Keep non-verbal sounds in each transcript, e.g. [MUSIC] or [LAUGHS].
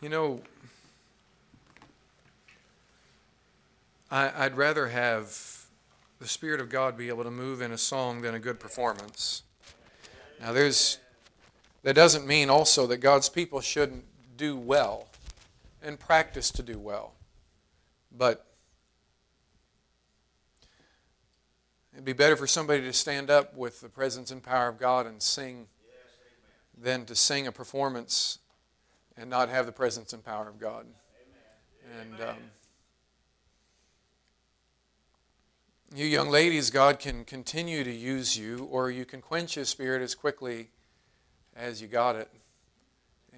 You know, I, would rather have the Spirit of God be able to move in a song than a good performance. Now, there's that doesn't mean also that God's people shouldn't do well and practice to do well. But it'd be better for somebody to stand up with the presence and power of God and sing than to sing a performance and not have the presence and power of God. Amen. And um, you young ladies, God can continue to use you, or you can quench His Spirit as quickly as you got it.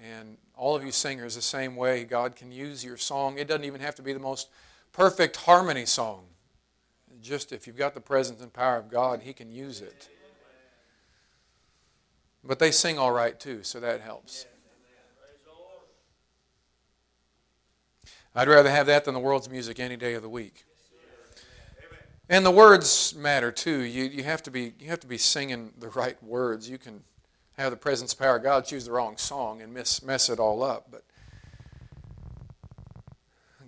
And all of you singers, the same way, God can use your song. It doesn't even have to be the most perfect harmony song. Just if you've got the presence and power of God, He can use it. But they sing all right too, so that helps. I'd rather have that than the world's music any day of the week. And the words matter too. You, you, have to be, you have to be singing the right words. You can have the presence power of God, choose the wrong song and miss, mess it all up. But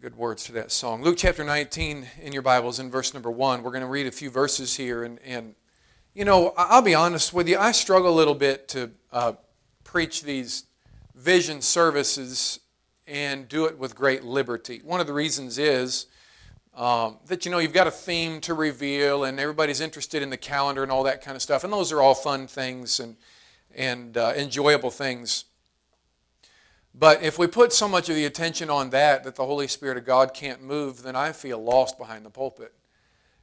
good words to that song. Luke chapter 19 in your Bibles, in verse number 1. We're going to read a few verses here. And, and you know, I'll be honest with you, I struggle a little bit to uh, preach these vision services and do it with great liberty. One of the reasons is um, that, you know, you've got a theme to reveal and everybody's interested in the calendar and all that kind of stuff. And those are all fun things. And and uh, enjoyable things. But if we put so much of the attention on that that the Holy Spirit of God can't move, then I feel lost behind the pulpit.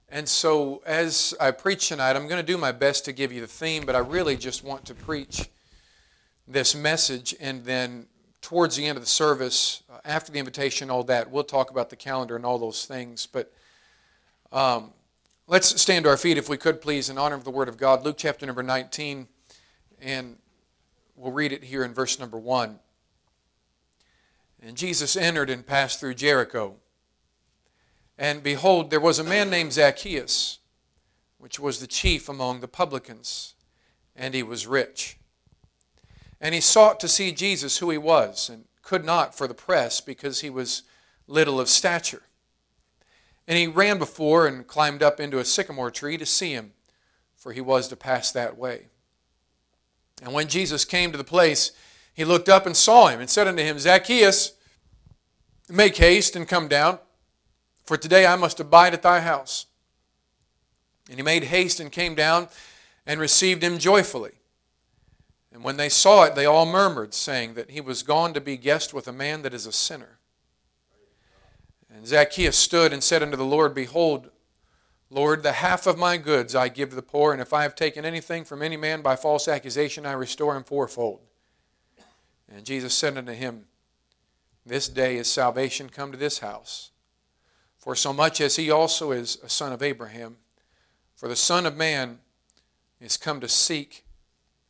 And so, as I preach tonight, I'm going to do my best to give you the theme, but I really just want to preach this message. And then, towards the end of the service, uh, after the invitation, all that, we'll talk about the calendar and all those things. But um, let's stand to our feet, if we could, please, in honor of the Word of God. Luke chapter number 19. And we'll read it here in verse number 1. And Jesus entered and passed through Jericho. And behold, there was a man named Zacchaeus, which was the chief among the publicans, and he was rich. And he sought to see Jesus, who he was, and could not for the press, because he was little of stature. And he ran before and climbed up into a sycamore tree to see him, for he was to pass that way. And when Jesus came to the place, he looked up and saw him and said unto him, Zacchaeus, make haste and come down, for today I must abide at thy house. And he made haste and came down and received him joyfully. And when they saw it, they all murmured, saying that he was gone to be guest with a man that is a sinner. And Zacchaeus stood and said unto the Lord, Behold, Lord, the half of my goods I give to the poor, and if I have taken anything from any man by false accusation, I restore him fourfold. And Jesus said unto him, This day is salvation come to this house, for so much as he also is a son of Abraham. For the Son of Man is come to seek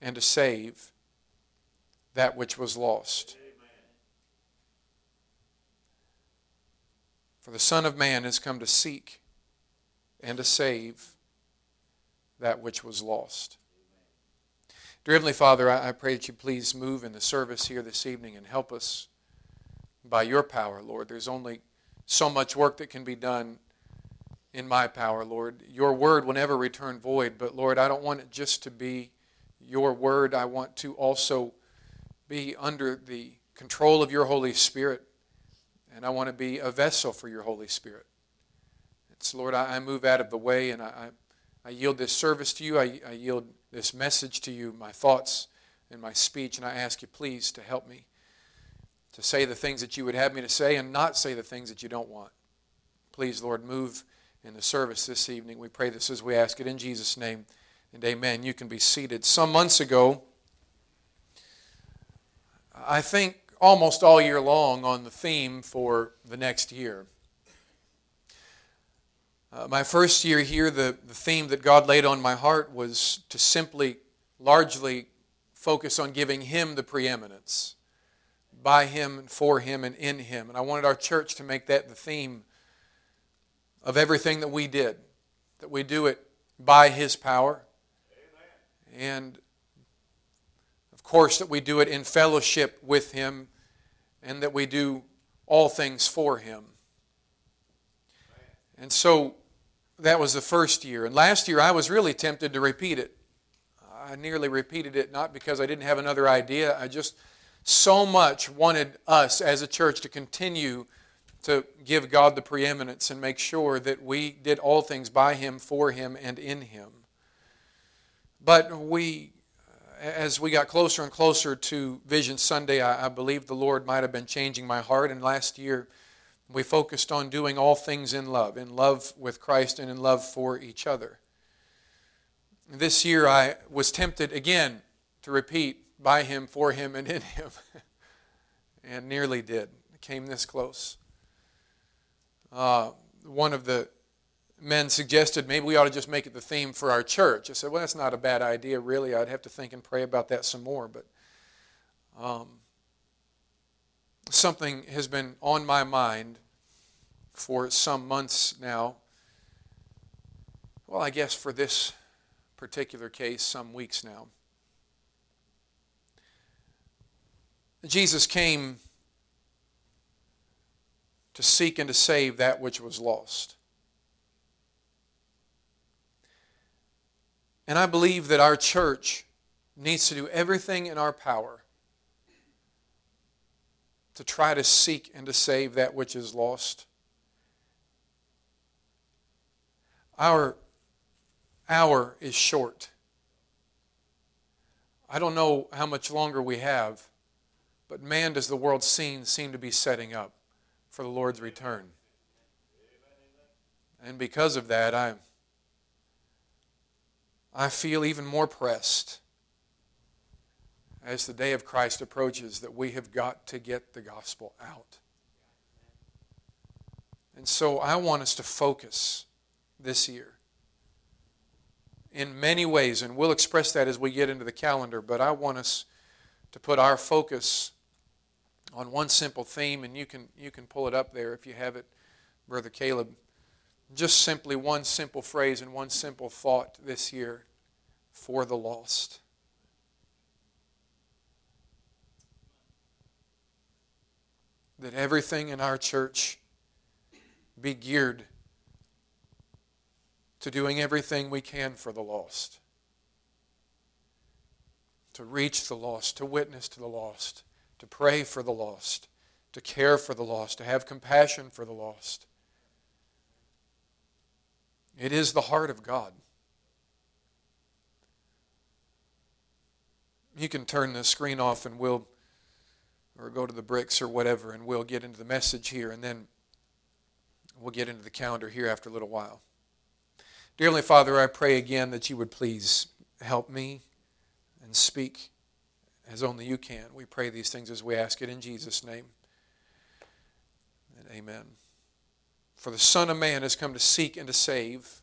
and to save that which was lost. For the Son of Man has come to seek and to save that which was lost. Dear Heavenly Father, I pray that you please move in the service here this evening and help us by your power, Lord. There's only so much work that can be done in my power, Lord. Your word will never return void, but Lord, I don't want it just to be your word. I want to also be under the control of your Holy Spirit, and I want to be a vessel for your Holy Spirit. So, Lord, I, I move out of the way and I, I, yield this service to you. I, I yield this message to you, my thoughts and my speech, and I ask you, please, to help me to say the things that you would have me to say and not say the things that you don't want. Please, Lord, move in the service this evening. We pray this as we ask it in Jesus' name. And amen. You can be seated. Some months ago, I think almost all year long on the theme for the next year. Uh, my first year here, the, the theme that God laid on my heart was to simply, largely focus on giving Him the preeminence, by Him and for Him and in Him. And I wanted our church to make that the theme of everything that we did, that we do it by His power. And of course, that we do it in fellowship with Him and that we do all things for Him. And so that was the first year. And last year I was really tempted to repeat it. I nearly repeated it not because I didn't have another idea. I just so much wanted us as a church to continue to give God the preeminence and make sure that we did all things by Him, for Him, and in Him. But we, as we got closer and closer to Vision Sunday, I, I believe the Lord might have been changing my heart. And last year, we focused on doing all things in love, in love with Christ and in love for each other. This year, I was tempted again to repeat by Him, for Him, and in Him, [LAUGHS] and nearly did. came this close. Uh, one of the men suggested maybe we ought to just make it the theme for our church. I said, well, that's not a bad idea, really. I'd have to think and pray about that some more. But um, something has been on my mind for some months now. Well, I guess for this particular case, some weeks now. Jesus came to seek and to save that which was lost. And I believe that our church needs to do everything in our power to try to seek and to save that which is lost. Our hour is short. I don't know how much longer we have, but man, does the world scene seem to be setting up for the Lord's return. And because of that, I, I feel even more pressed as the day of Christ approaches that we have got to get the gospel out. And so I want us to focus this year in many ways, and we'll express that as we get into the calendar, but I want us to put our focus on one simple theme, and you can, you can pull it up there if you have it, Brother Caleb. Just simply one simple phrase and one simple thought this year for the lost. That everything in our church be geared to doing everything we can for the lost, to reach the lost, to witness to the lost, to pray for the lost, to care for the lost, to have compassion for the lost. It is the heart of God. You can turn the screen off and we'll, or go to the bricks or whatever, and we'll get into the message here, and then we'll get into the calendar here after a little while. Dear Heavenly Father, I pray again that you would please help me and speak as only you can. We pray these things as we ask it in Jesus' name. And amen. For the Son of Man has come to seek and to save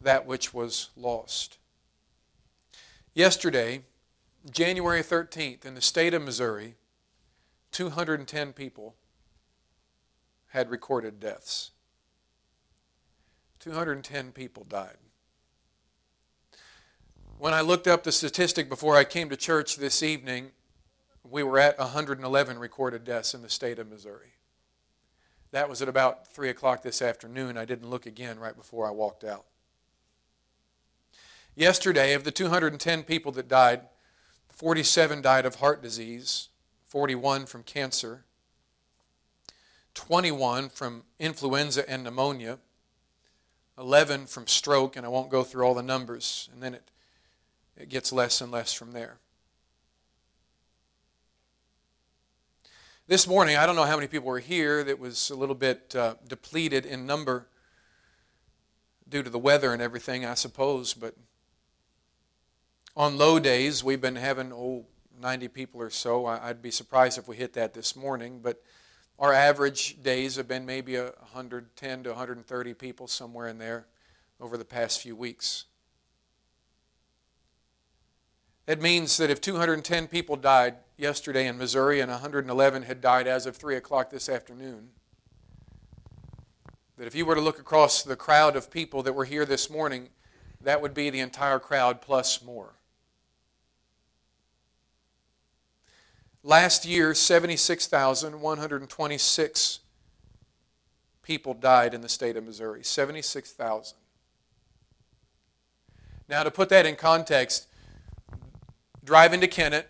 that which was lost. Yesterday, January 13th, in the state of Missouri, 210 people had recorded deaths. 210 people died. When I looked up the statistic before I came to church this evening, we were at 111 recorded deaths in the state of Missouri. That was at about 3 o'clock this afternoon. I didn't look again right before I walked out. Yesterday, of the 210 people that died, 47 died of heart disease, 41 from cancer, 21 from influenza and pneumonia, 11 from stroke, and I won't go through all the numbers, and then it, it gets less and less from there. This morning, I don't know how many people were here that was a little bit uh, depleted in number due to the weather and everything, I suppose, but on low days, we've been having, oh, 90 people or so. I'd be surprised if we hit that this morning, but our average days have been maybe 110 to 130 people, somewhere in there, over the past few weeks. It means that if 210 people died yesterday in Missouri and 111 had died as of 3 o'clock this afternoon, that if you were to look across the crowd of people that were here this morning, that would be the entire crowd plus more. Last year, 76,126 people died in the state of Missouri. 76,000. Now, to put that in context, drive into Kennett,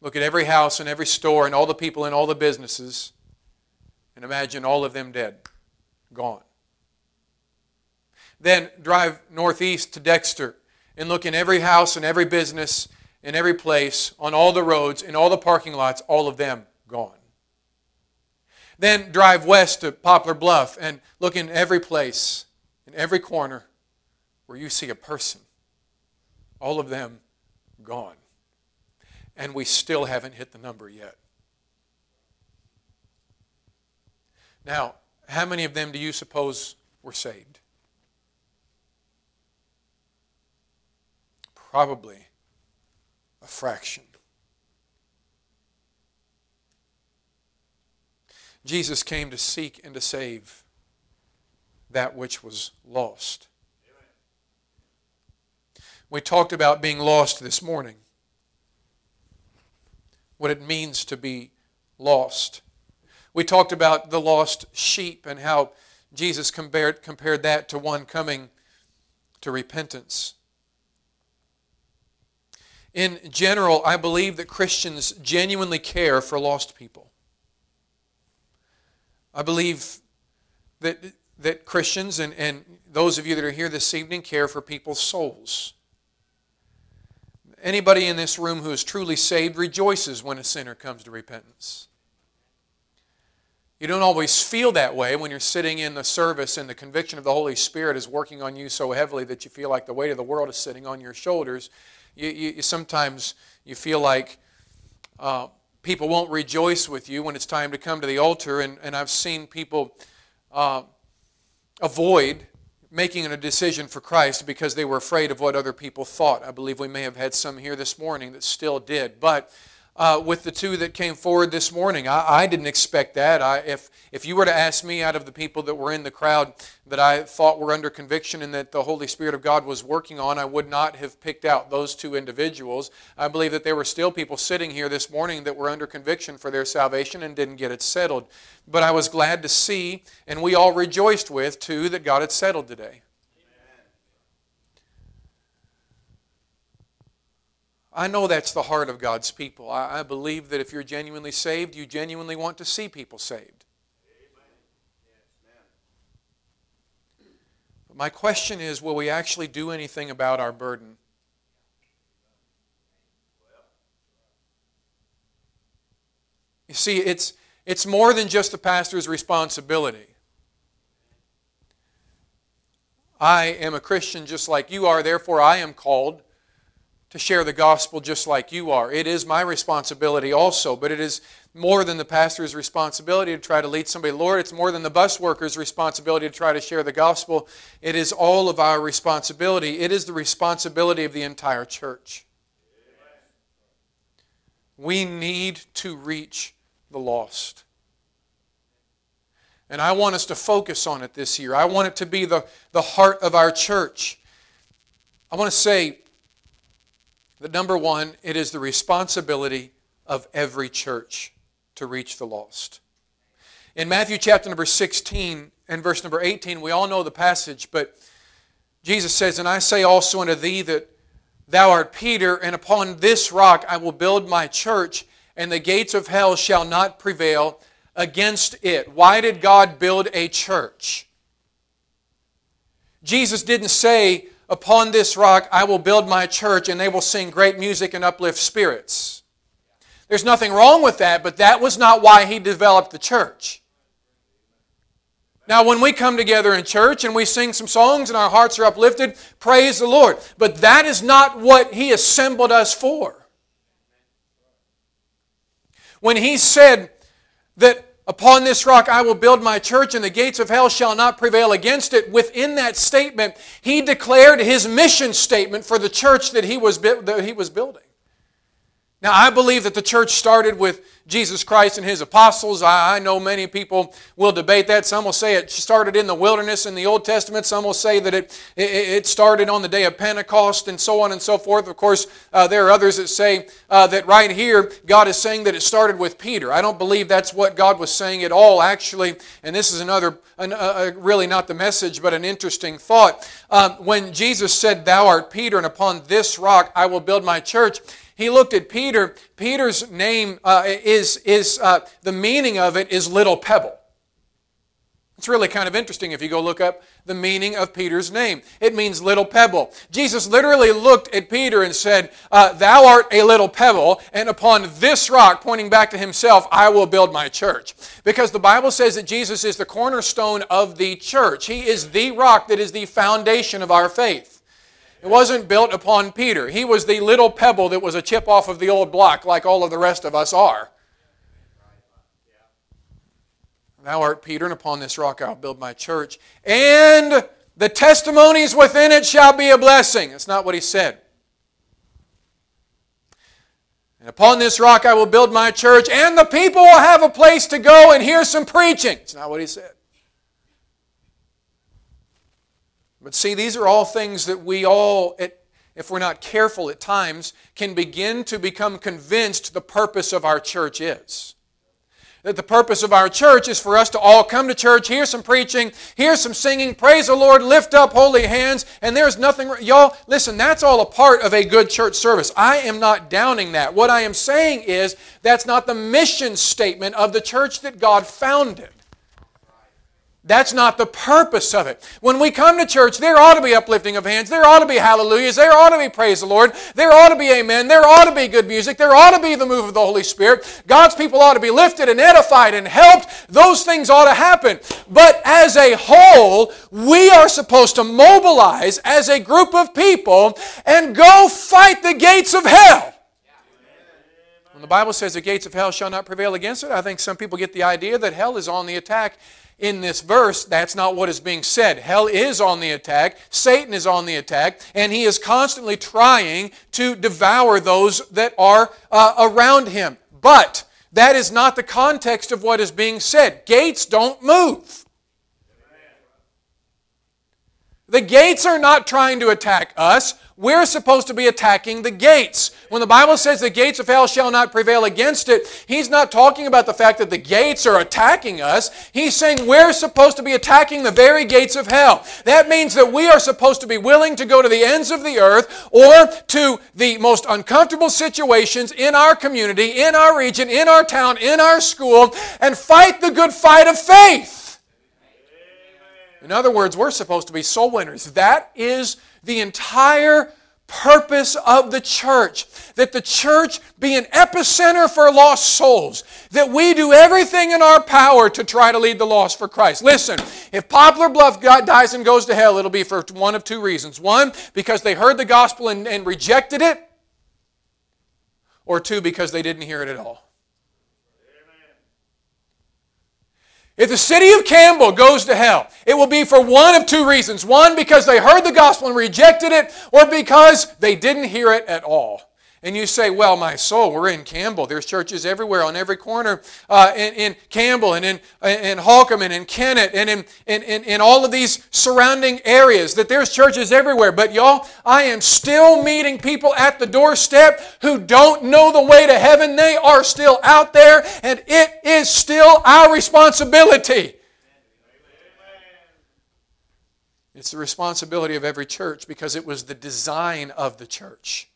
look at every house and every store and all the people in all the businesses, and imagine all of them dead, gone. Then drive northeast to Dexter and look in every house and every business, in every place, on all the roads, in all the parking lots, all of them gone. Then drive west to Poplar Bluff and look in every place, in every corner where you see a person. All of them gone. And we still haven't hit the number yet. Now, how many of them do you suppose were saved? Probably a fraction. Jesus came to seek and to save that which was lost. We talked about being lost this morning, what it means to be lost. We talked about the lost sheep and how Jesus compared, compared that to one coming to repentance. In general, I believe that Christians genuinely care for lost people. I believe that, that Christians and, and those of you that are here this evening care for people's souls. Anybody in this room who is truly saved rejoices when a sinner comes to repentance. You don't always feel that way when you're sitting in the service and the conviction of the Holy Spirit is working on you so heavily that you feel like the weight of the world is sitting on your shoulders you, you, you sometimes you feel like uh, people won't rejoice with you when it's time to come to the altar. And, and I've seen people uh, avoid making a decision for Christ because they were afraid of what other people thought. I believe we may have had some here this morning that still did. But uh, with the two that came forward this morning. I, I didn't expect that. I, if, if you were to ask me out of the people that were in the crowd that I thought were under conviction and that the Holy Spirit of God was working on, I would not have picked out those two individuals. I believe that there were still people sitting here this morning that were under conviction for their salvation and didn't get it settled. But I was glad to see, and we all rejoiced with, too, that God had settled today. I know that's the heart of God's people. I, I, believe that if you're genuinely saved, you genuinely want to see people saved. But my question is will we actually do anything about our burden? You see, it's, it's more than just the pastor's responsibility. I am a Christian just like you are, therefore I am called to share the gospel just like you are. It is my responsibility also, but it is more than the pastor's responsibility to try to lead somebody. Lord, it's more than the bus worker's responsibility to try to share the gospel. It is all of our responsibility. It is the responsibility of the entire church. We need to reach the lost. And I want us to focus on it this year. I want it to be the, the heart of our church. I want to say, that number one, it is the responsibility of every church to reach the lost. In Matthew chapter number 16 and verse number 18, we all know the passage, but Jesus says, And I say also unto thee that thou art Peter, and upon this rock I will build my church, and the gates of hell shall not prevail against it. Why did God build a church? Jesus didn't say, Upon this rock I will build my church, and they will sing great music and uplift spirits. There's nothing wrong with that, but that was not why he developed the church. Now, when we come together in church and we sing some songs and our hearts are uplifted, praise the Lord. But that is not what He assembled us for. When He said that Upon this rock I will build my church, and the gates of hell shall not prevail against it. Within that statement, he declared his mission statement for the church that he was, that he was building. Now, I believe that the church started with Jesus Christ and his apostles. I, I, know many people will debate that. Some will say it started in the wilderness in the Old Testament. Some will say that it, it, it started on the day of Pentecost and so on and so forth. Of course, uh, there are others that say uh, that right here, God is saying that it started with Peter. I don't believe that's what God was saying at all, actually. And this is another, an, uh, uh really not the message, but an interesting thought. Um, when Jesus said, Thou art Peter, and upon this rock I will build my church, he looked at Peter. Peter's name uh, is, is uh, the meaning of it is little pebble. It's really kind of interesting if you go look up the meaning of Peter's name. It means little pebble. Jesus literally looked at Peter and said, uh, Thou art a little pebble, and upon this rock, pointing back to himself, I will build my church. Because the Bible says that Jesus is the cornerstone of the church. He is the rock that is the foundation of our faith. It wasn't built upon Peter. He was the little pebble that was a chip off of the old block, like all of the rest of us are. Thou art Peter, and upon this rock I'll build my church. And the testimonies within it shall be a blessing. That's not what he said. And upon this rock I will build my church, and the people will have a place to go and hear some preaching. It's not what he said. But see, these are all things that we all, if we're not careful at times, can begin to become convinced the purpose of our church is. That the purpose of our church is for us to all come to church, hear some preaching, hear some singing, praise the Lord, lift up holy hands, and there's nothing. Y'all, listen, that's all a part of a good church service. I am not downing that. What I am saying is that's not the mission statement of the church that God founded. That's not the purpose of it. When we come to church, there ought to be uplifting of hands. There ought to be hallelujahs. There ought to be praise the Lord. There ought to be amen. There ought to be good music. There ought to be the move of the Holy Spirit. God's people ought to be lifted and edified and helped. Those things ought to happen. But as a whole, we are supposed to mobilize as a group of people and go fight the gates of hell. When the Bible says the gates of hell shall not prevail against it, I think some people get the idea that hell is on the attack in this verse, that's not what is being said. Hell is on the attack, Satan is on the attack, and he is constantly trying to devour those that are uh, around him. But that is not the context of what is being said. Gates don't move. The gates are not trying to attack us. We're supposed to be attacking the gates. When the Bible says the gates of hell shall not prevail against it, he's not talking about the fact that the gates are attacking us. He's saying we're supposed to be attacking the very gates of hell. That means that we are supposed to be willing to go to the ends of the earth or to the most uncomfortable situations in our community, in our region, in our town, in our school, and fight the good fight of faith. In other words, we're supposed to be soul winners. That is the entire purpose of the church. That the church be an epicenter for lost souls. That we do everything in our power to try to lead the lost for Christ. Listen, if Poplar Bluff dies and goes to hell, it'll be for one of two reasons. One, because they heard the gospel and, and rejected it. Or two, because they didn't hear it at all. If the city of Campbell goes to hell, it will be for one of two reasons. One, because they heard the gospel and rejected it, or because they didn't hear it at all. And you say, well, my soul, we're in Campbell. There's churches everywhere on every corner uh, in, in, Campbell and in, in Holcomb and in Kennett and in, in, in, in all of these surrounding areas, that there's churches everywhere. But y'all, I am still meeting people at the doorstep who don't know the way to heaven. They are still out there, and it is still our responsibility. It's the responsibility of every church because it was the design of the church.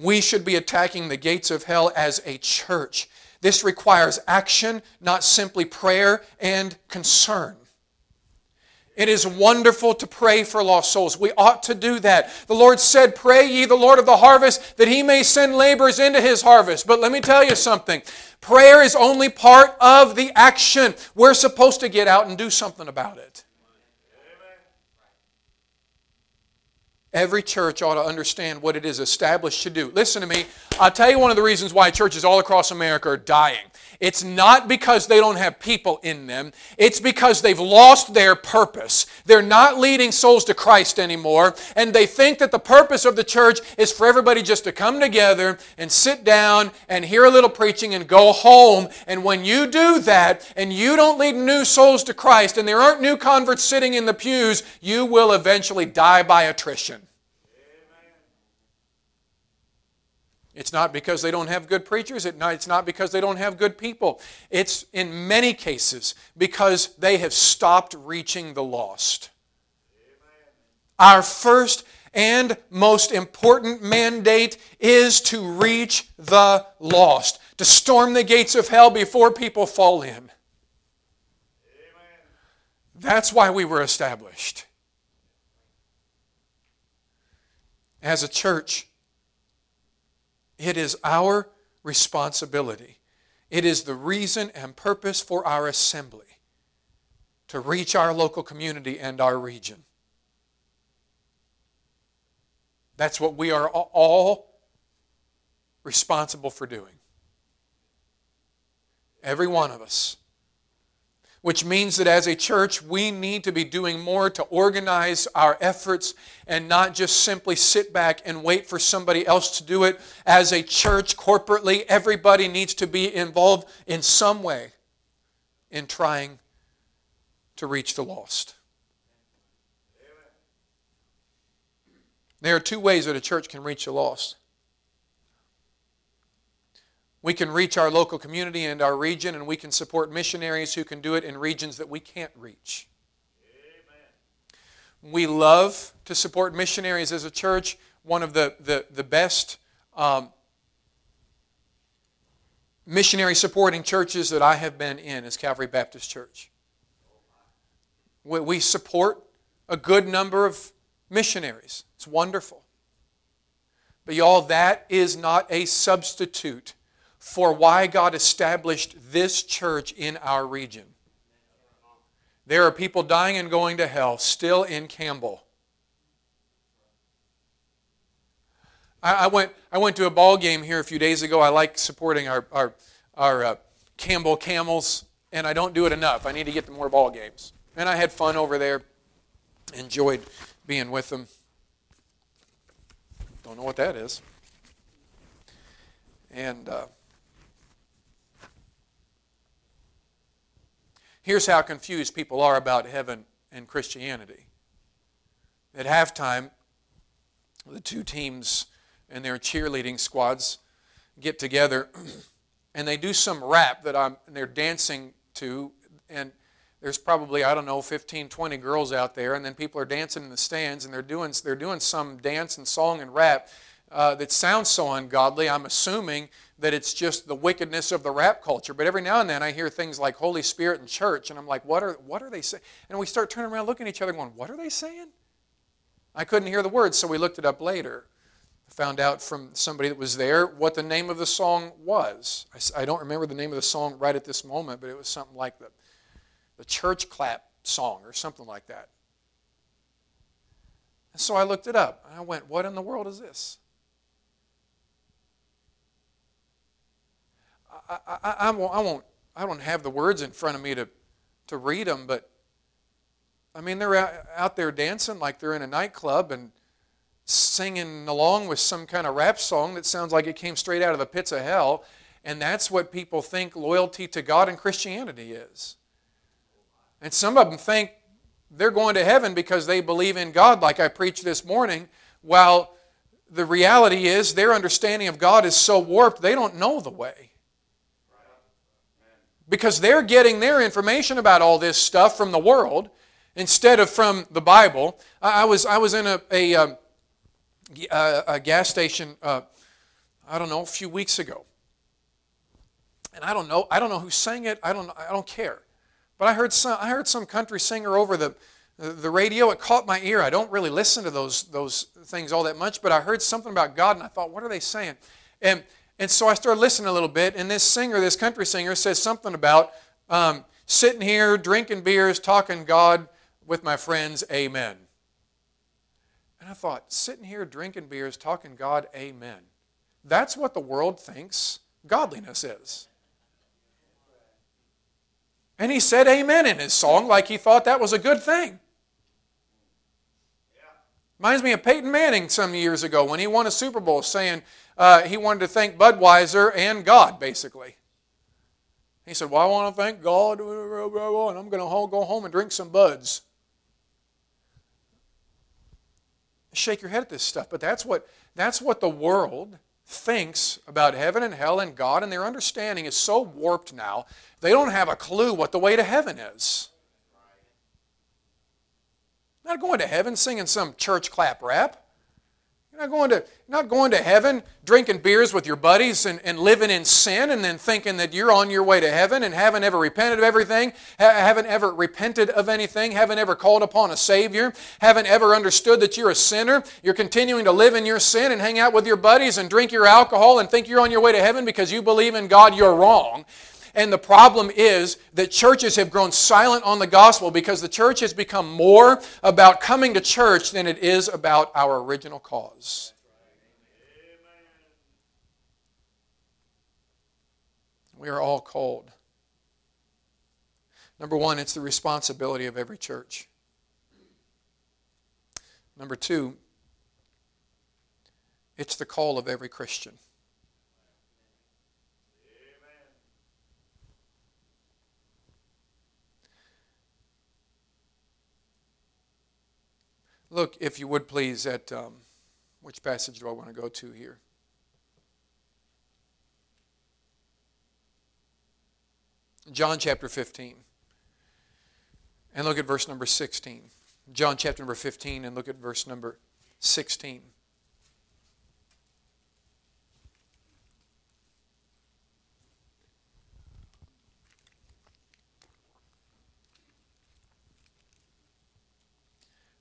We should be attacking the gates of hell as a church. This requires action, not simply prayer and concern. It is wonderful to pray for lost souls. We ought to do that. The Lord said, Pray ye the Lord of the harvest that he may send laborers into his harvest. But let me tell you something prayer is only part of the action. We're supposed to get out and do something about it. Every church ought to understand what it is established to do. Listen to me. I'll tell you one of the reasons why churches all across America are dying. It's not because they don't have people in them. It's because they've lost their purpose. They're not leading souls to Christ anymore, and they think that the purpose of the church is for everybody just to come together and sit down and hear a little preaching and go home. And when you do that and you don't lead new souls to Christ and there aren't new converts sitting in the pews, you will eventually die by attrition. It's not because they don't have good preachers. It's not because they don't have good people. It's in many cases because they have stopped reaching the lost. Our first and most important mandate is to reach the lost, to storm the gates of hell before people fall in. That's why we were established. As a church, it is our responsibility. It is the reason and purpose for our assembly to reach our local community and our region. That's what we are all responsible for doing. Every one of us which means that as a church, we need to be doing more to organize our efforts and not just simply sit back and wait for somebody else to do it. As a church, corporately, everybody needs to be involved in some way in trying to reach the lost. There are two ways that a church can reach the lost. We can reach our local community and our region, and we can support missionaries who can do it in regions that we can't reach. Amen. We love to support missionaries as a church. One of the, the, the best um, missionary supporting churches that I have been in is Calvary Baptist Church. We, we support a good number of missionaries. It's wonderful. But, y'all, that is not a substitute for why God established this church in our region. There are people dying and going to hell still in Campbell. I, went, I went to a ball game here a few days ago. I like supporting our, our, our uh, Campbell Camels, and I don't do it enough. I need to get to more ball games. And I had fun over there, enjoyed being with them. Don't know what that is. And. Uh, Here's how confused people are about heaven and Christianity. At halftime, the two teams and their cheerleading squads get together [CLEARS THROAT] and they do some rap that I'm, they're dancing to. And there's probably, I don't know, 15, 20 girls out there. And then people are dancing in the stands and they're doing, they're doing some dance and song and rap uh, that sounds so ungodly. I'm assuming that it's just the wickedness of the rap culture. But every now and then I hear things like Holy Spirit and church, and I'm like, what are, what are they saying? And we start turning around looking at each other going, what are they saying? I couldn't hear the words, so we looked it up later. Found out from somebody that was there what the name of the song was. I, I don't remember the name of the song right at this moment, but it was something like the, the church clap song or something like that. And so I looked it up. And I went, what in the world is this? I, I, I, won't, I, won't, I don't have the words in front of me to, to read them, but I mean, they're out, out there dancing like they're in a nightclub and singing along with some kind of rap song that sounds like it came straight out of the pits of hell. And that's what people think loyalty to God and Christianity is. And some of them think they're going to heaven because they believe in God, like I preached this morning, while the reality is their understanding of God is so warped they don't know the way because they're getting their information about all this stuff from the world instead of from the Bible. I, was, I was in a, a, um, a, a gas station, uh, I don't know, a few weeks ago. And I don't know, I don't know who sang it. I don't, I don't care. But I heard some, I heard some country singer over the, the radio. It caught my ear. I don't really listen to those, those things all that much, but I heard something about God and I thought, what are they saying? And and so I started listening a little bit, and this singer, this country singer, says something about um, sitting here, drinking beers, talking God with my friends, amen. And I thought, sitting here, drinking beers, talking God, amen. That's what the world thinks godliness is. And he said amen in his song like he thought that was a good thing. Reminds me of Peyton Manning some years ago when he won a Super Bowl saying uh, he wanted to thank Budweiser and God, basically. He said, Well, I want to thank God, and I'm going to go home and drink some buds. Shake your head at this stuff, but that's what, that's what the world thinks about heaven and hell and God, and their understanding is so warped now, they don't have a clue what the way to heaven is. Not going to heaven singing some church clap rap. You're not going to, not going to heaven drinking beers with your buddies and, and living in sin and then thinking that you're on your way to heaven and haven't ever repented of everything, ha- haven't ever repented of anything, haven't ever called upon a Savior, haven't ever understood that you're a sinner. You're continuing to live in your sin and hang out with your buddies and drink your alcohol and think you're on your way to heaven because you believe in God. You're wrong. And the problem is that churches have grown silent on the gospel because the church has become more about coming to church than it is about our original cause. We are all called. Number one, it's the responsibility of every church. Number two, it's the call of every Christian. Look, if you would please, at um, which passage do I want to go to here? John chapter 15. And look at verse number 16. John chapter number 15 and look at verse number 16.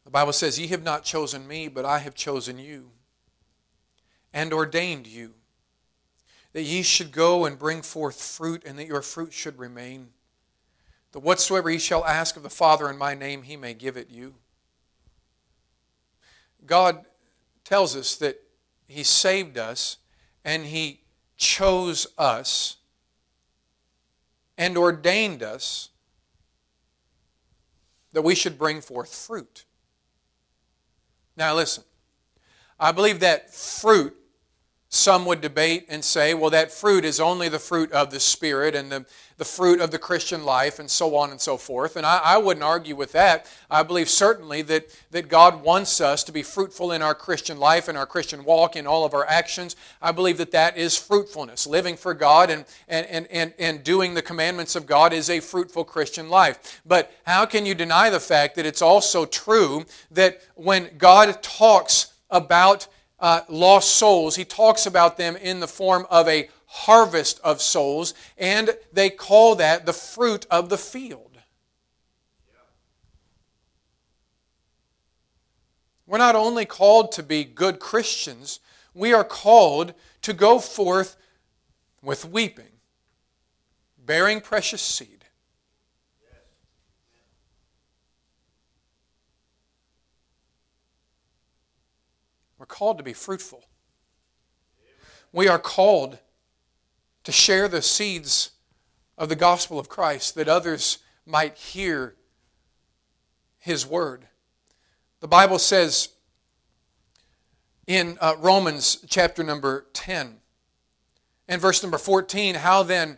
The Bible says, Ye have not chosen me, but I have chosen you and ordained you, that ye should go and bring forth fruit, and that your fruit should remain. That whatsoever ye shall ask of the Father in my name, he may give it you. God tells us that he saved us and he chose us and ordained us that we should bring forth fruit. Now, listen. I believe that fruit, some would debate and say, well, that fruit is only the fruit of the Spirit and the, the fruit of the Christian life and so on and so forth. And I, I wouldn't argue with that. I believe certainly that, that God wants us to be fruitful in our Christian life and our Christian walk in all of our actions. I believe that that is fruitfulness. Living for God and, and, and, and, and doing the commandments of God is a fruitful Christian life. But how can you deny the fact that it's also true that when God talks about uh, lost souls, he talks about them in the form of a harvest of souls, and they call that the fruit of the field. We're not only called to be good Christians, we are called to go forth with weeping, bearing precious seed. We're called to be fruitful. We are called to share the seeds of the gospel of Christ that others might hear his word. The Bible says in uh, Romans chapter number 10 and verse number 14, How then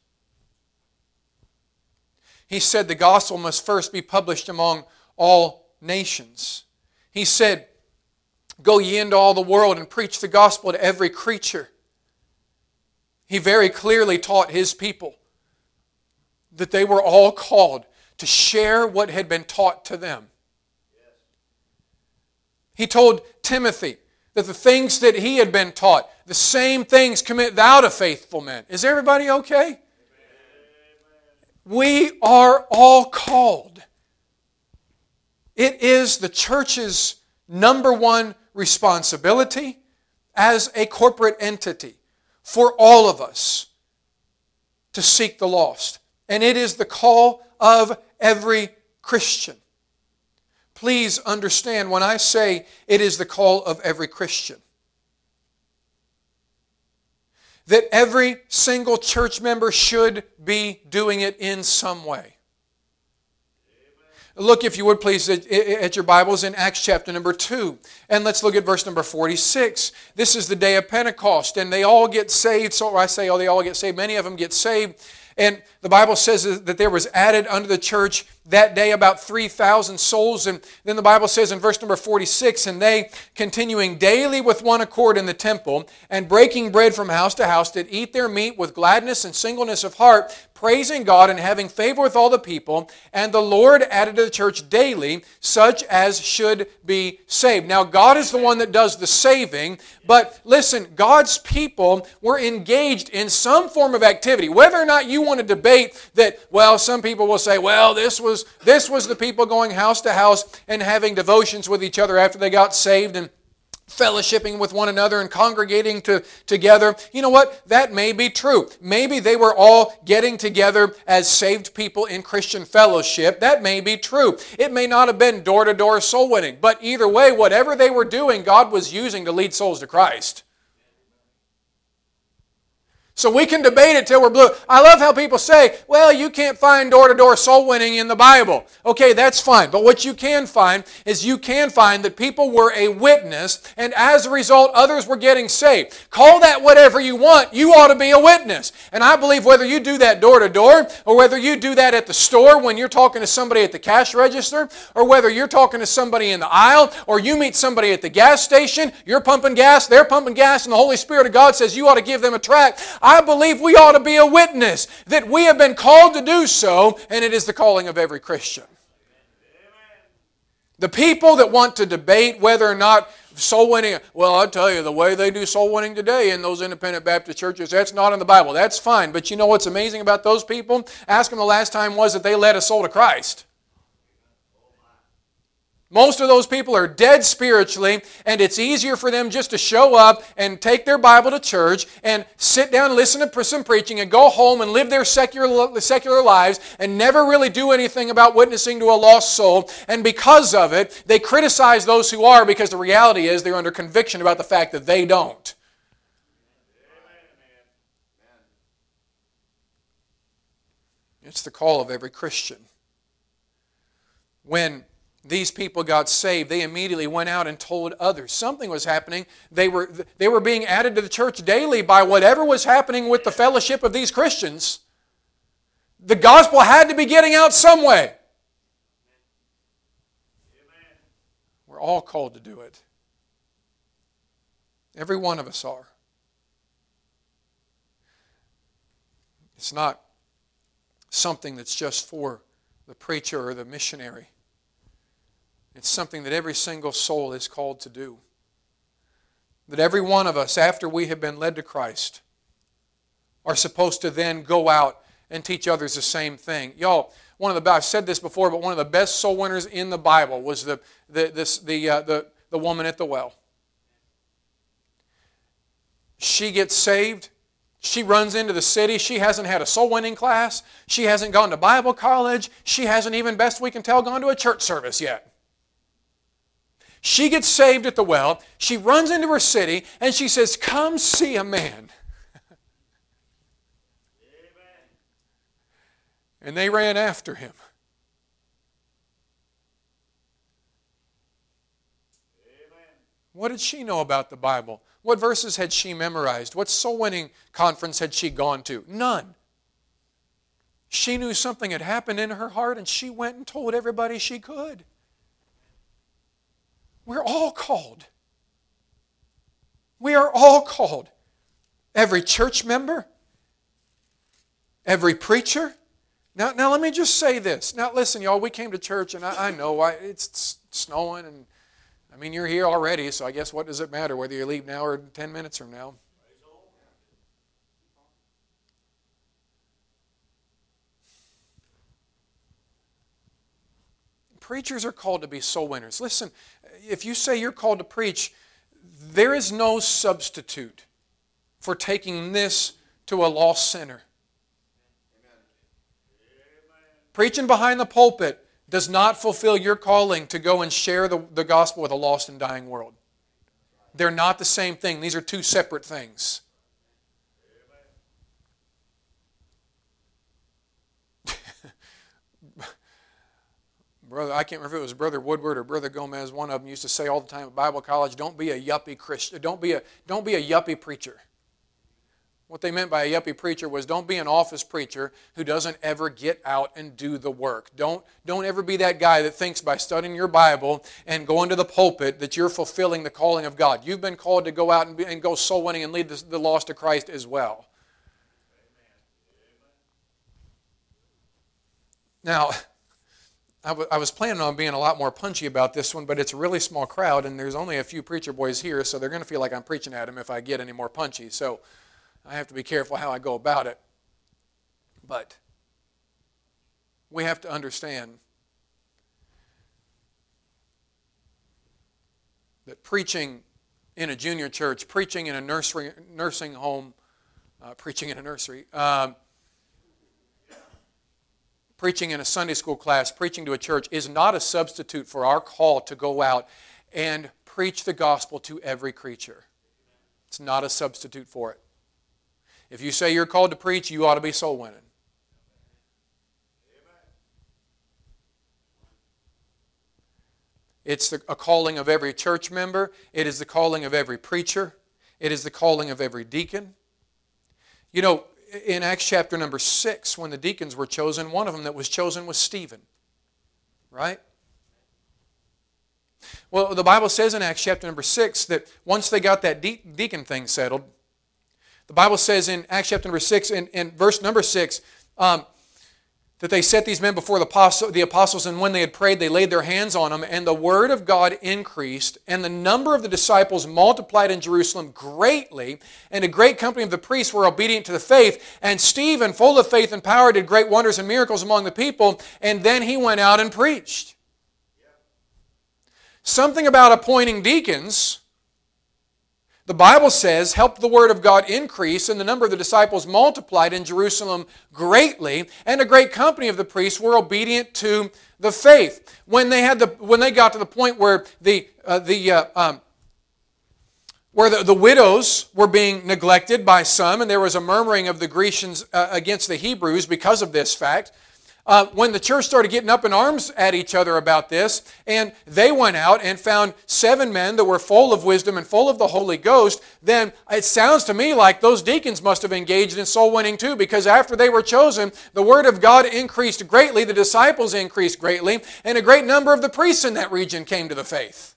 He said the gospel must first be published among all nations. He said, Go ye into all the world and preach the gospel to every creature. He very clearly taught his people that they were all called to share what had been taught to them. He told Timothy that the things that he had been taught, the same things commit thou to faithful men. Is everybody okay? We are all called It is the church's number one responsibility as a corporate entity for all of us to seek the lost. And it is the call of every Christian. Please understand when I say it is the call of every Christian, that every single church member should be doing it in some way. Look, if you would please, at your Bibles in Acts chapter number 2. And let's look at verse number 46. This is the day of Pentecost, and they all get saved. So I say, oh, they all get saved. Many of them get saved. And the Bible says that there was added unto the church that day about 3,000 souls. And then the Bible says in verse number 46 And they, continuing daily with one accord in the temple, and breaking bread from house to house, did eat their meat with gladness and singleness of heart, praising God and having favor with all the people. And the Lord added to the church daily such as should be saved. Now, God is the one that does the saving, but listen, God's people were engaged in some form of activity. Whether or not you want to that, well, some people will say, well, this was was this was the people going house to house and having devotions with each other after they got saved and fellowshipping with one another and congregating to, together. You know what? That may be true. Maybe they were all getting together as saved people in Christian fellowship. That may be true. It may not have been door to door soul winning, but either way, whatever they were doing, God was using to lead souls to Christ. So we can debate it till we're blue. I love how people say, well, you can't find door to door soul winning in the Bible. Okay, that's fine. But what you can find is you can find that people were a witness, and as a result, others were getting saved. Call that whatever you want. You ought to be a witness. And I believe whether you do that door to door, or whether you do that at the store when you're talking to somebody at the cash register, or whether you're talking to somebody in the aisle, or you meet somebody at the gas station, you're pumping gas, they're pumping gas, and the Holy Spirit of God says you ought to give them a tract. Believe we ought to be a witness that we have been called to do so, and it is the calling of every Christian. The people that want to debate whether or not soul winning, well, I'll tell you, the way they do soul winning today in those independent Baptist churches, that's not in the Bible. That's fine. But you know what's amazing about those people? Ask them the last time was that they led a soul to Christ. Most of those people are dead spiritually, and it's easier for them just to show up and take their Bible to church and sit down and listen to some preaching and go home and live their secular, secular lives and never really do anything about witnessing to a lost soul. And because of it, they criticize those who are because the reality is they're under conviction about the fact that they don't. It's the call of every Christian. When these people got saved, they immediately went out and told others. Something was happening. They were, they were being added to the church daily by whatever was happening with the fellowship of these Christians. The gospel had to be getting out some way. We're all called to do it. Every one of us are. It's not something that's just for the preacher or the missionary. It's something that every single soul is called to do. That every one of us, after we have been led to Christ, are supposed to then go out and teach others the same thing. Y'all, one of the I've said this before, but one of the best soul winners in the Bible was the the this, the uh, the the woman at the well. She gets saved. She runs into the city. She hasn't had a soul winning class. She hasn't gone to Bible college. She hasn't even, best we can tell, gone to a church service yet. She gets saved at the well. She runs into her city and she says, Come see a man. and they ran after him. What did she know about the Bible? What verses had she memorized? What soul winning conference had she gone to? None. She knew something had happened in her heart and she went and told everybody she could. We're all called. We are all called. Every church member, every preacher. Now, now let me just say this. Now, listen, y'all, we came to church, and I, I know it's snowing, and I mean, you're here already, so I guess what does it matter whether you leave now or 10 minutes from now? preachers are called to be soul winners. Listen, if you say you're called to preach, there is no substitute for taking this to a lost sinner. Preaching behind the pulpit does not fulfill your calling to go and share the, the gospel with a lost and dying world. They're not the same thing, these are two separate things. Brother, I can't remember if it was Brother Woodward or Brother Gomez. One of them used to say all the time at Bible college, "Don't be a yuppie Christian. Don't be a don't be a yuppie preacher." What they meant by a yuppie preacher was don't be an office preacher who doesn't ever get out and do the work. Don't, don't ever be that guy that thinks by studying your Bible and going to the pulpit that you're fulfilling the calling of God. You've been called to go out and, be, and go soul winning and lead the, the lost to Christ as well. Now, I, w- I was planning on being a lot more punchy about this one, but it's a really small crowd, and there's only a few preacher boys here, so they're going to feel like I'm preaching at them if I get any more punchy. So I have to be careful how I go about it. But we have to understand that preaching in a junior church, preaching in a nursery, nursing home, uh, preaching in a nursery, um, preaching in a Sunday school class, preaching to a church is not a substitute for our call to go out and preach the gospel to every creature. It's not a substitute for it. If you say you're called to preach, you ought to be soul winning. It's a calling of every church member. It is the calling of every preacher. It is the calling of every deacon. You know, in Acts chapter number 6, when the deacons were chosen, one of them that was chosen was Stephen. Right? Well, the Bible says in Acts chapter number 6 that once they got that de- deacon thing settled, the Bible says in Acts chapter number 6, in, in verse number 6, um, that they set these men before the, the apostles, and when they had prayed, they laid their hands on them, and the word of God increased, and the number of the disciples multiplied in Jerusalem greatly, and a great company of the priests were obedient to the faith. And Stephen, full of faith and power, did great wonders and miracles among the people, and then he went out and preached. Something about appointing deacons the Bible says, help the word of God increase, and the number of the disciples multiplied in Jerusalem greatly, and a great company of the priests were obedient to the faith. When they, had the, when they got to the point where the, uh, the, uh, um, where the, the widows were being neglected by some, and there was a murmuring of the Grecians uh, against the Hebrews because of this fact, uh, when the church started getting up in arms at each other about this, and they went out and found seven men that were full of wisdom and full of the Holy Ghost, then it sounds to me like those deacons must have engaged in soul winning too, because after they were chosen, the Word of God increased greatly, the disciples increased greatly, and a great number of the priests in that region came to the faith.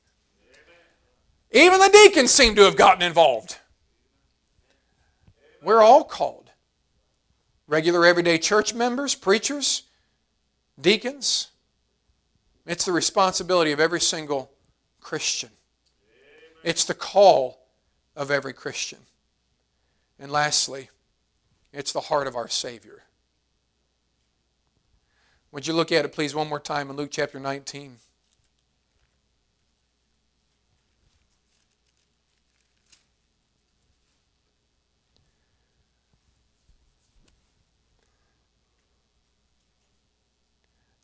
Even the deacons seem to have gotten involved. We're all called. Regular everyday church members, preachers, Deacons, it's the responsibility of every single Christian. It's the call of every Christian. And lastly, it's the heart of our Savior. Would you look at it, please, one more time in Luke chapter 19?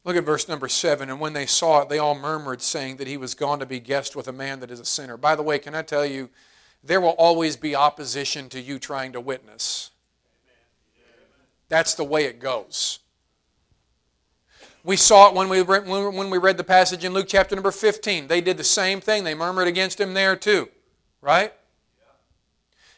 Look at verse number 7. And when they saw it, they all murmured, saying that he was gone to be guest with a man that is a sinner. By the way, can I tell you, there will always be opposition to you trying to witness. That's the way it goes. We saw it when we, read, when we read the passage in Luke chapter number 15. They did the same thing. They murmured against him there too. Right?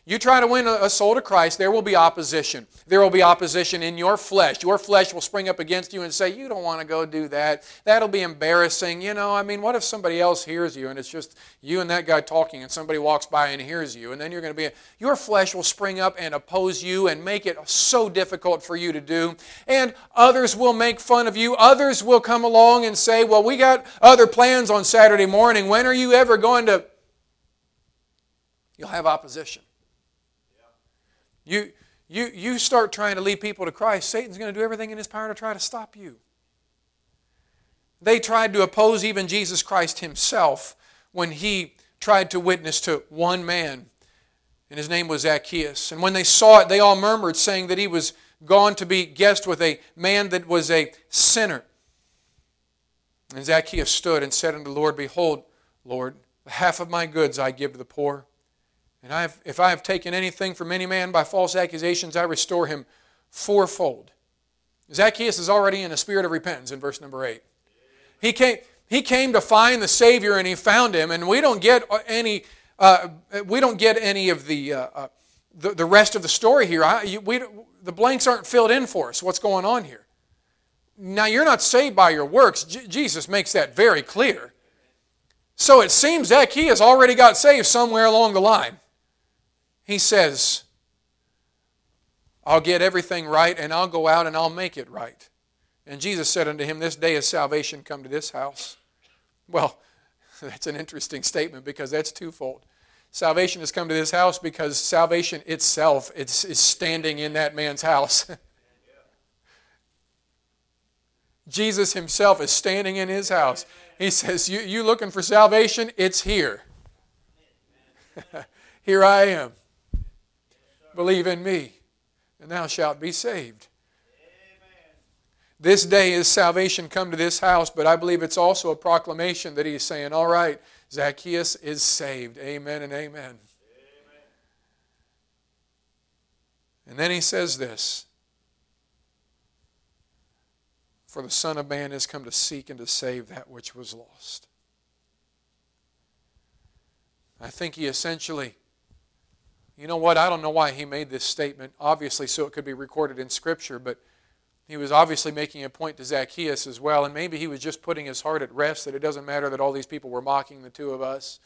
You try to win a soul to Christ, there will be opposition. There will be opposition in your flesh. Your flesh will spring up against you and say, You don't want to go do that. That'll be embarrassing. You know, I mean, what if somebody else hears you and it's just you and that guy talking and somebody walks by and hears you? And then you're going to be, your flesh will spring up and oppose you and make it so difficult for you to do. And others will make fun of you. Others will come along and say, Well, we got other plans on Saturday morning. When are you ever going to? You'll have opposition. You, you, you start trying to lead people to Christ, Satan's going to do everything in his power to try to stop you. They tried to oppose even Jesus Christ himself when he tried to witness to one man, and his name was Zacchaeus. And when they saw it, they all murmured, saying that he was gone to be guest with a man that was a sinner. And Zacchaeus stood and said unto the Lord, Behold, Lord, half of my goods I give to the poor. And I have, if I have taken anything from any man by false accusations, I restore him fourfold. Zacchaeus is already in a spirit of repentance in verse number 8. He came, he came to find the Savior and he found him, and we don't get any, uh, we don't get any of the, uh, uh, the, the, rest of the story here. I, we, the blanks aren't filled in for us. What's going on here? Now, you're not saved by your works. J- Jesus makes that very clear. So it seems Zacchaeus already got saved somewhere along the line. He says, I'll get everything right and I'll go out and I'll make it right. And Jesus said unto him, This day is salvation come to this house. Well, [LAUGHS] that's an interesting statement because that's twofold. Salvation has come to this house because salvation itself is, is standing in that man's house. [LAUGHS] Jesus himself is standing in his house. He says, You, you looking for salvation? It's here. [LAUGHS] here I am. Believe in me, and thou shalt be saved. This day is salvation come to this house, but I believe it's also a proclamation that he's saying, All right, Zacchaeus is saved. Amen and amen. amen. And then he says this For the Son of Man has come to seek and to save that which was lost. I think he essentially you know what? I don't know why he made this statement, obviously, so it could be recorded in Scripture, but he was obviously making a point to Zacchaeus as well, and maybe he was just putting his heart at rest that it doesn't matter that all these people were mocking the two of us.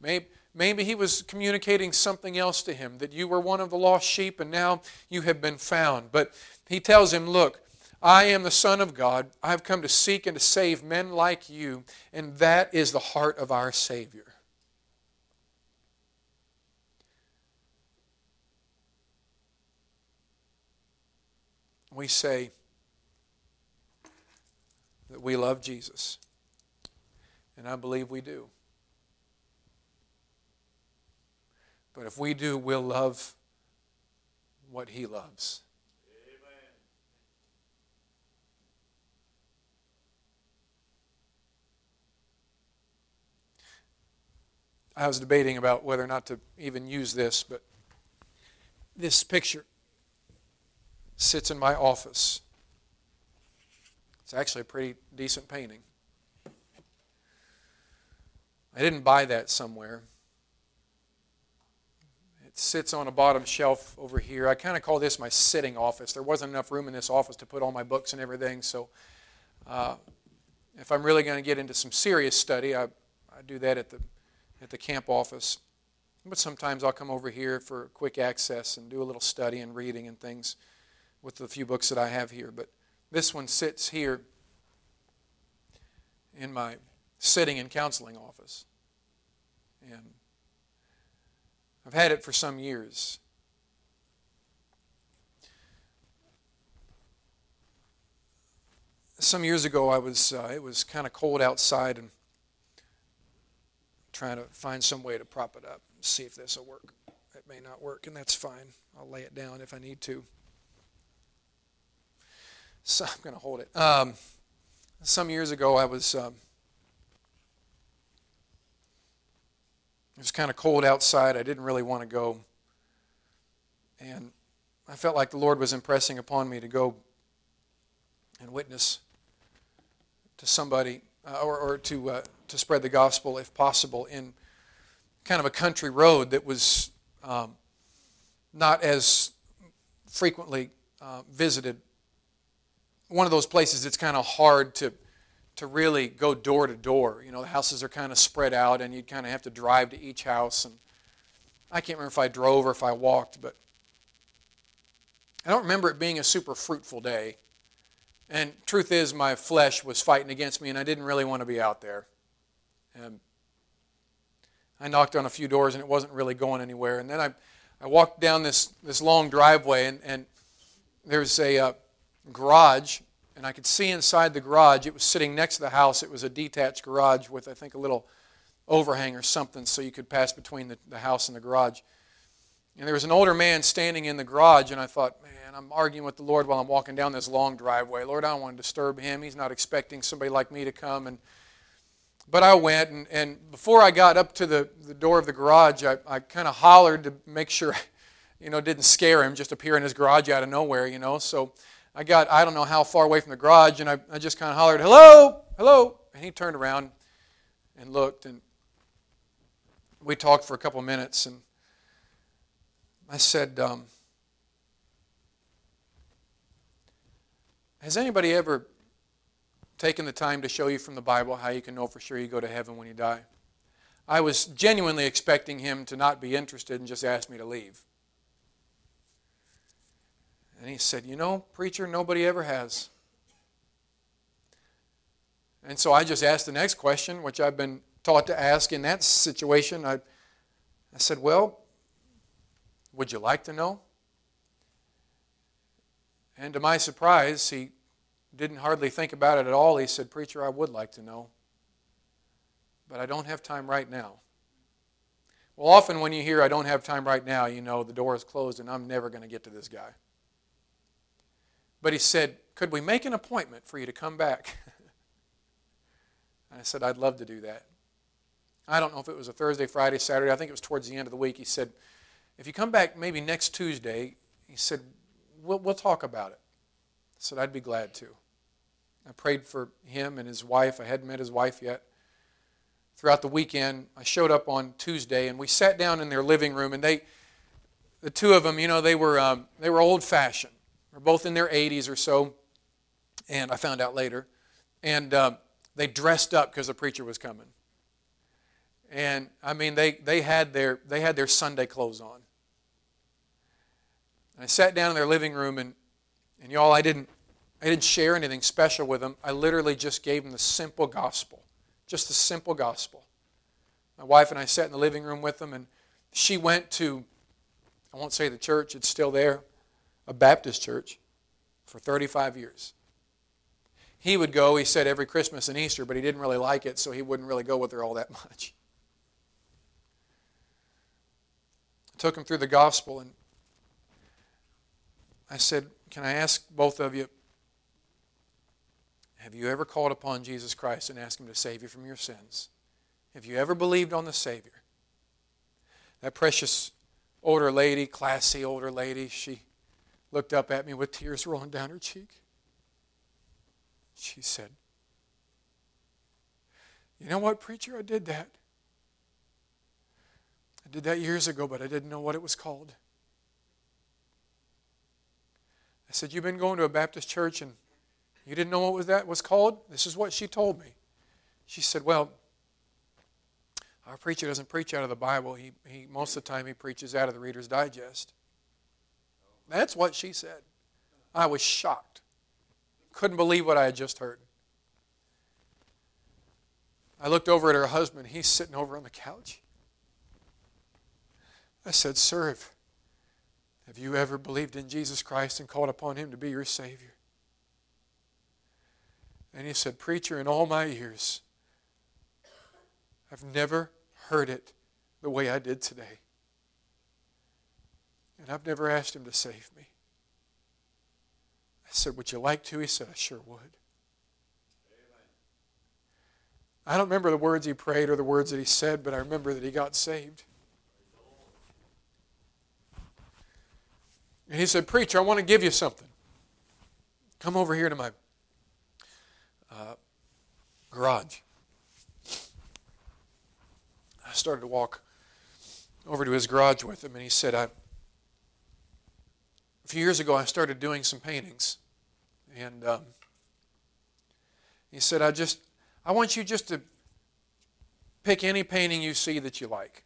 Maybe, maybe he was communicating something else to him that you were one of the lost sheep and now you have been found. But he tells him, Look, I am the Son of God. I have come to seek and to save men like you, and that is the heart of our Savior. We say that we love Jesus. And I believe we do. But if we do, we'll love what He loves. I was debating about whether or not to even use this, but this picture sits in my office. It's actually a pretty decent painting. I didn't buy that somewhere. It sits on a bottom shelf over here. I kind of call this my sitting office. There wasn't enough room in this office to put all my books and everything, so uh, if I'm really going to get into some serious study, I, I do that at the, at the camp office. But sometimes I'll come over here for quick access and do a little study and reading and things with the few books that I have here. But this one sits here in my sitting and counseling office. And I've had it for some years. Some years ago, I was uh, it was kind of cold outside and trying to find some way to prop it up, see if this will work. It may not work, and that's fine. I'll lay it down if I need to. So I'm going to hold it. Um, some years ago, I was. Um, it was kind of cold outside. I didn't really want to go. And I felt like the Lord was impressing upon me to go and witness to somebody uh, or, or to, uh, to spread the gospel, if possible, in kind of a country road that was um, not as frequently uh, visited one of those places it's kind of hard to to really go door to door. You know, the houses are kind of spread out, and you'd kind of have to drive to each house. And I can't remember if I drove or if I walked, but I don't remember it being a super fruitful day. And truth is, my flesh was fighting against me, and I didn't really want to be out there. And I knocked on a few doors, and it wasn't really going anywhere. And then I, I walked down this, this long driveway, and, and there's a uh, garage and I could see inside the garage. It was sitting next to the house. It was a detached garage with, I think, a little overhang or something so you could pass between the, the house and the garage. And there was an older man standing in the garage, and I thought, man, I'm arguing with the Lord while I'm walking down this long driveway. Lord, I don't want to disturb him. He's not expecting somebody like me to come. And but I went, and, and before I got up to the, the door of the garage, I, I kind of hollered to make sure, [LAUGHS] you know, didn't scare him, just appear in his garage out of nowhere, you know. So I got, I don't know how far away from the garage, and I, I just kind of hollered, hello, hello. And he turned around and looked, and we talked for a couple minutes, and I said, um, Has anybody ever taken the time to show you from the Bible how you can know for sure you go to heaven when you die? I was genuinely expecting him to not be interested and just ask me to leave. And he said, You know, preacher, nobody ever has. And so I just asked the next question, which I've been taught to ask in that situation. I, I said, Well, would you like to know? And to my surprise, he didn't hardly think about it at all. He said, Preacher, I would like to know, but I don't have time right now. Well, often when you hear, I don't have time right now, you know the door is closed and I'm never going to get to this guy. But he said, Could we make an appointment for you to come back? [LAUGHS] I said, I'd love to do that. I don't know if it was a Thursday, Friday, Saturday. I think it was towards the end of the week. He said, if you come back maybe next Tuesday, he said, we'll, we'll talk about it. I said, I'd be glad to. I prayed for him and his wife. I hadn't met his wife yet. Throughout the weekend, I showed up on Tuesday, and we sat down in their living room, and they, the two of them, you know, they were um, they were old fashioned. They're both in their 80s or so, and I found out later, and um, they dressed up because the preacher was coming. And I mean, they, they had their they had their Sunday clothes on. And I sat down in their living room, and, and y'all, I didn't, I didn't share anything special with them. I literally just gave them the simple gospel, just the simple gospel. My wife and I sat in the living room with them, and she went to, I won't say the church, it's still there, a Baptist church, for 35 years. He would go, he said, every Christmas and Easter, but he didn't really like it, so he wouldn't really go with her all that [LAUGHS] much. I took him through the gospel, and I said, Can I ask both of you, have you ever called upon Jesus Christ and asked Him to save you from your sins? Have you ever believed on the Savior? That precious older lady, classy older lady, she looked up at me with tears rolling down her cheek. She said, You know what, preacher? I did that. I did that years ago, but I didn't know what it was called. I said, You've been going to a Baptist church and you didn't know what was that was called? This is what she told me. She said, Well, our preacher doesn't preach out of the Bible. He, he most of the time he preaches out of the Reader's Digest. That's what she said. I was shocked. Couldn't believe what I had just heard. I looked over at her husband. He's sitting over on the couch. I said, Sir, have you ever believed in Jesus Christ and called upon Him to be your Savior? And he said, Preacher, in all my years, I've never heard it the way I did today. And I've never asked Him to save me. I said, Would you like to? He said, I sure would. I don't remember the words he prayed or the words that he said, but I remember that he got saved. And he said, Preacher, I want to give you something. Come over here to my uh, garage. I started to walk over to his garage with him, and he said, I, few years ago, I started doing some paintings. And um, he said, I just, I want you just to pick any painting you see that you like.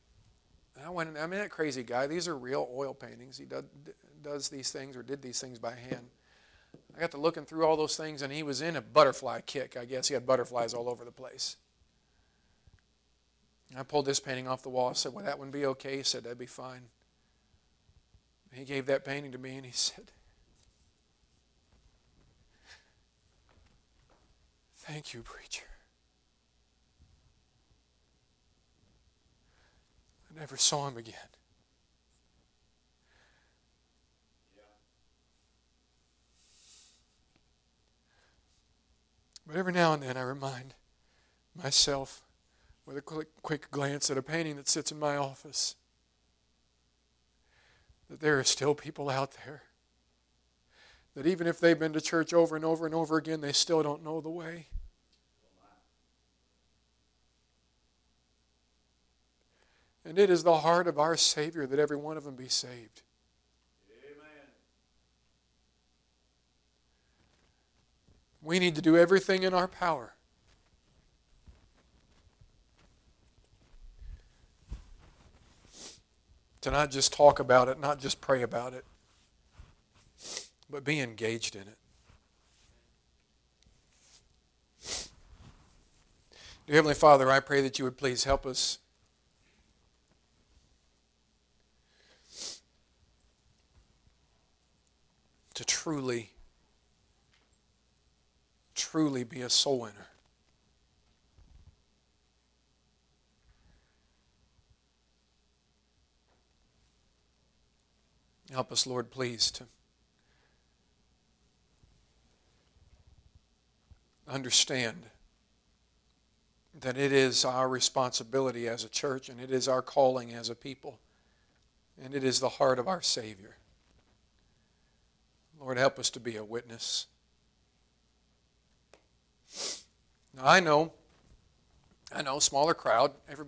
And I went, I mean, that crazy guy, these are real oil paintings. He does, does these things or did these things by hand. I got to looking through all those things, and he was in a butterfly kick, I guess. He had butterflies all over the place. I pulled this painting off the wall. I said, Would that one be okay? He said, That'd be fine. He gave that painting to me, and he [LAUGHS] said, Thank you, preacher. I never saw him again. But every now and then I remind myself with a quick, quick glance at a painting that sits in my office that there are still people out there that even if they've been to church over and over and over again, they still don't know the way. And it is the heart of our Savior that every one of them be saved. Amen. We need to do everything in our power to not just talk about it, not just pray about it, but be engaged in it. Dear Heavenly Father, I pray that you would please help us. To truly, truly be a soul winner. Help us, Lord, please, to understand that it is our responsibility as a church and it is our calling as a people and it is the heart of our Savior. Lord, help us to be a witness. Now, I know, I know, smaller crowd, everybody.